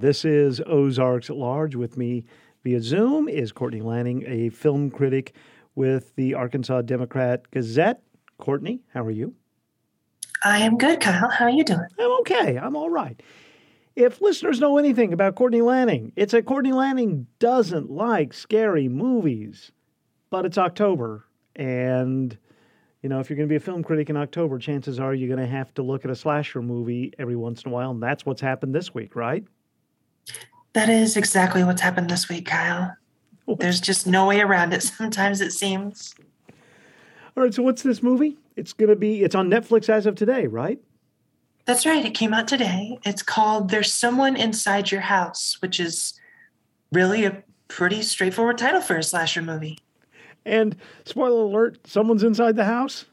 This is Ozarks at Large. With me via Zoom is Courtney Lanning, a film critic with the Arkansas Democrat Gazette. Courtney, how are you? I am good, Kyle. How are you doing? I'm okay. I'm all right. If listeners know anything about Courtney Lanning, it's that Courtney Lanning doesn't like scary movies. But it's October, and you know, if you're going to be a film critic in October, chances are you're going to have to look at a slasher movie every once in a while, and that's what's happened this week, right? That is exactly what's happened this week, Kyle. There's just no way around it. Sometimes it seems. All right, so what's this movie? It's going to be, it's on Netflix as of today, right? That's right. It came out today. It's called There's Someone Inside Your House, which is really a pretty straightforward title for a slasher movie. And spoiler alert, someone's inside the house?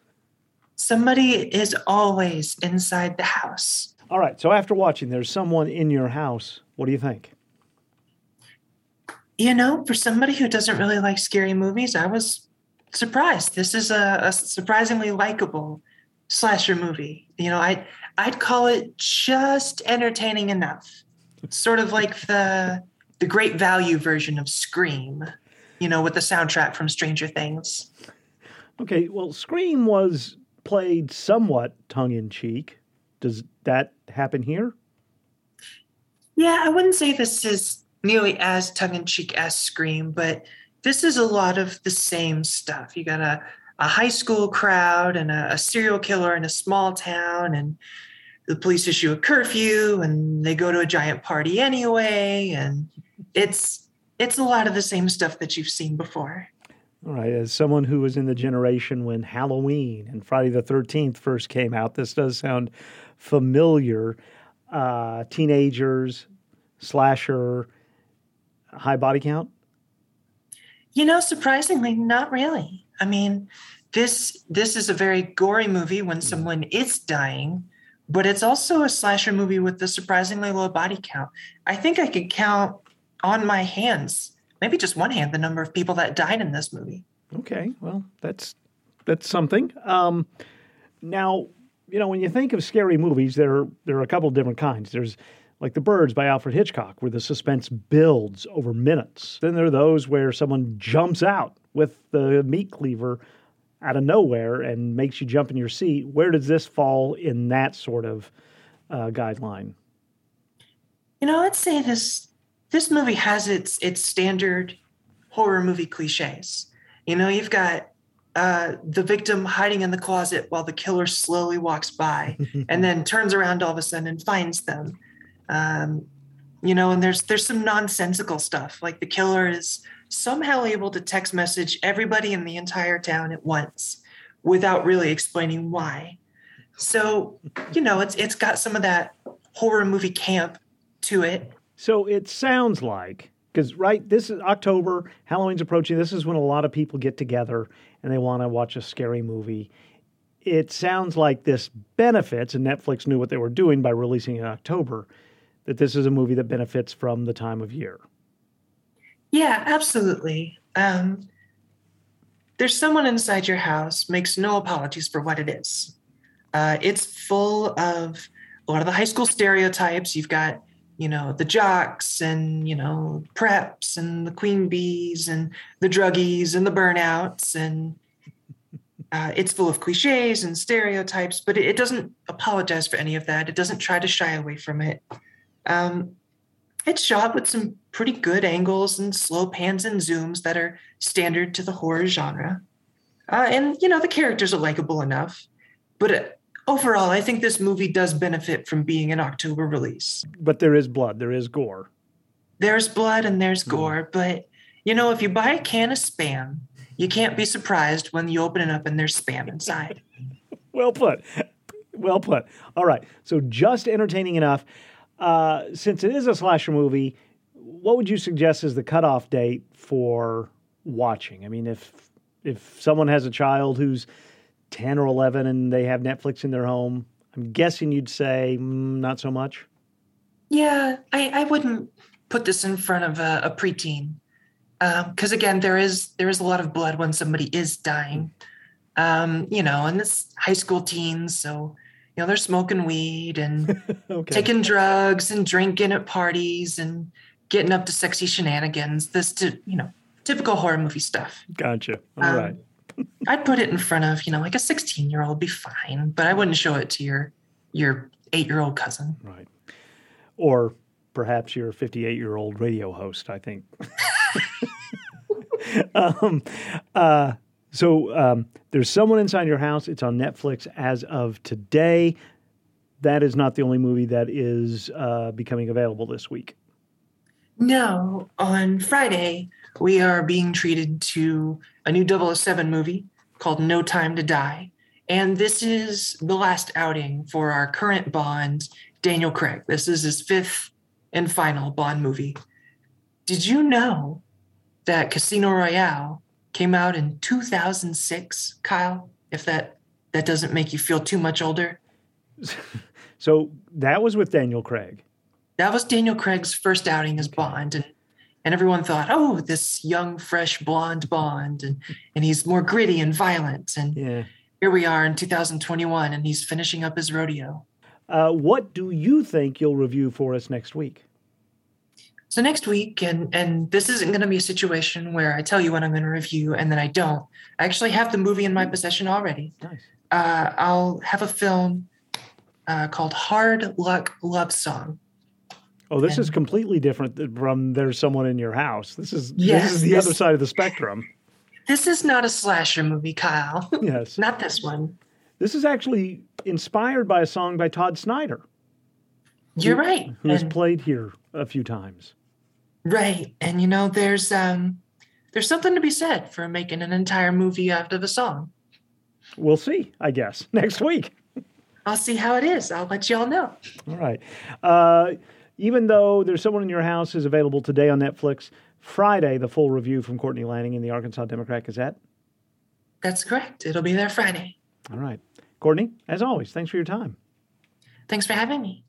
Somebody is always inside the house. All right, so after watching There's Someone in Your House, what do you think? You know, for somebody who doesn't really like scary movies, I was surprised. This is a, a surprisingly likable slasher movie. You know, I I'd call it just entertaining enough. Sort of like the the great value version of Scream, you know, with the soundtrack from Stranger Things. Okay, well, Scream was played somewhat tongue in cheek. Does that happen here? Yeah, I wouldn't say this is nearly as tongue in cheek as Scream, but this is a lot of the same stuff. You got a, a high school crowd and a, a serial killer in a small town, and the police issue a curfew, and they go to a giant party anyway, and it's it's a lot of the same stuff that you've seen before. All right, as someone who was in the generation when Halloween and Friday the 13th first came out, this does sound familiar. Uh, teenagers, slasher, high body count? You know, surprisingly, not really. I mean, this this is a very gory movie when someone is dying, but it's also a slasher movie with a surprisingly low body count. I think I could count on my hands, maybe just one hand, the number of people that died in this movie. Okay, well, that's that's something. Um, now, you know, when you think of scary movies, there there are a couple of different kinds. There's like The Birds by Alfred Hitchcock, where the suspense builds over minutes. Then there are those where someone jumps out with the meat cleaver out of nowhere and makes you jump in your seat. Where does this fall in that sort of uh, guideline? You know, I'd say this this movie has its its standard horror movie cliches. You know, you've got uh, the victim hiding in the closet while the killer slowly walks by and then turns around all of a sudden and finds them. Um, you know, and there's there's some nonsensical stuff like the killer is somehow able to text message everybody in the entire town at once without really explaining why. So, you know, it's it's got some of that horror movie camp to it. So it sounds like because right, this is October, Halloween's approaching. This is when a lot of people get together and they want to watch a scary movie. It sounds like this benefits, and Netflix knew what they were doing by releasing in October that this is a movie that benefits from the time of year. Yeah, absolutely. Um, there's someone inside your house makes no apologies for what it is. Uh, it's full of a lot of the high school stereotypes. You've got, you know, the jocks and, you know, preps and the queen bees and the druggies and the burnouts. And uh, it's full of cliches and stereotypes, but it, it doesn't apologize for any of that. It doesn't try to shy away from it. Um, it's shot with some pretty good angles and slow pans and zooms that are standard to the horror genre. Uh, and, you know, the characters are likable enough. But uh, overall, I think this movie does benefit from being an October release. But there is blood, there is gore. There's blood and there's hmm. gore. Mm. But, you know, if you buy a can of spam, you can't be surprised when you open it up and there's spam inside. well put. Well put. All right. So just entertaining enough. Uh, since it is a slasher movie, what would you suggest is the cutoff date for watching? I mean, if if someone has a child who's ten or eleven and they have Netflix in their home, I'm guessing you'd say mm, not so much. Yeah, I, I wouldn't put this in front of a, a preteen because um, again, there is there is a lot of blood when somebody is dying. Um, you know, and this high school teens, so You know, they're smoking weed and Okay. taking drugs and drinking at parties and getting up to sexy shenanigans. This, to, you know, typical horror movie stuff. Gotcha. All Um, right. I'd put it in front of, you know, like a 16 year old be fine, but I wouldn't show it to your your eight year old cousin. Right. Or perhaps you're 58 year old radio host, I think. um, uh, so um, there's someone inside your house. It's on Netflix as of today. That is not the only movie that is uh, becoming available this week. No, on Friday, we are being treated to a new 007 movie called No Time to Die. And this is the last outing for our current Bond, Daniel Craig. This is his fifth and final Bond movie. Did you know that Casino Royale came out in 2006, Kyle? If that that doesn't make you feel too much older. So that was with Daniel Craig. That was Daniel Craig's first outing as Bond, and and everyone thought, oh, this young, fresh, blonde Bond, and and he's more gritty and violent. And Yeah. here we are in 2021, and he's finishing up his rodeo. Uh, what do you think you'll review for us next week? So next week, and and this isn't going to be a situation where I tell you what I'm going to review and then I don't. I actually have the movie in my possession already. Nice. Uh, I'll have a film uh, called Hard Luck Love Song. Oh, this is completely different from there's someone in your house. This is this is the this- other side of the spectrum. This is not a slasher movie, Kyle. Yes. not this one. This is actually inspired by a song by Todd Snider, You're right. who has played here a few times. Right. And you know, there's um there's something to be said for making an entire movie out of a song. We'll see, I guess, next week. I'll see how it is. I'll let y'all know. All right. Uh, even though there's someone in your house is available today on Netflix, Friday, the full review from Courtney Lanning in the Arkansas Democrat Gazette. That's correct. It'll be there Friday. All right. Courtney, as always, thanks for your time. Thanks for having me.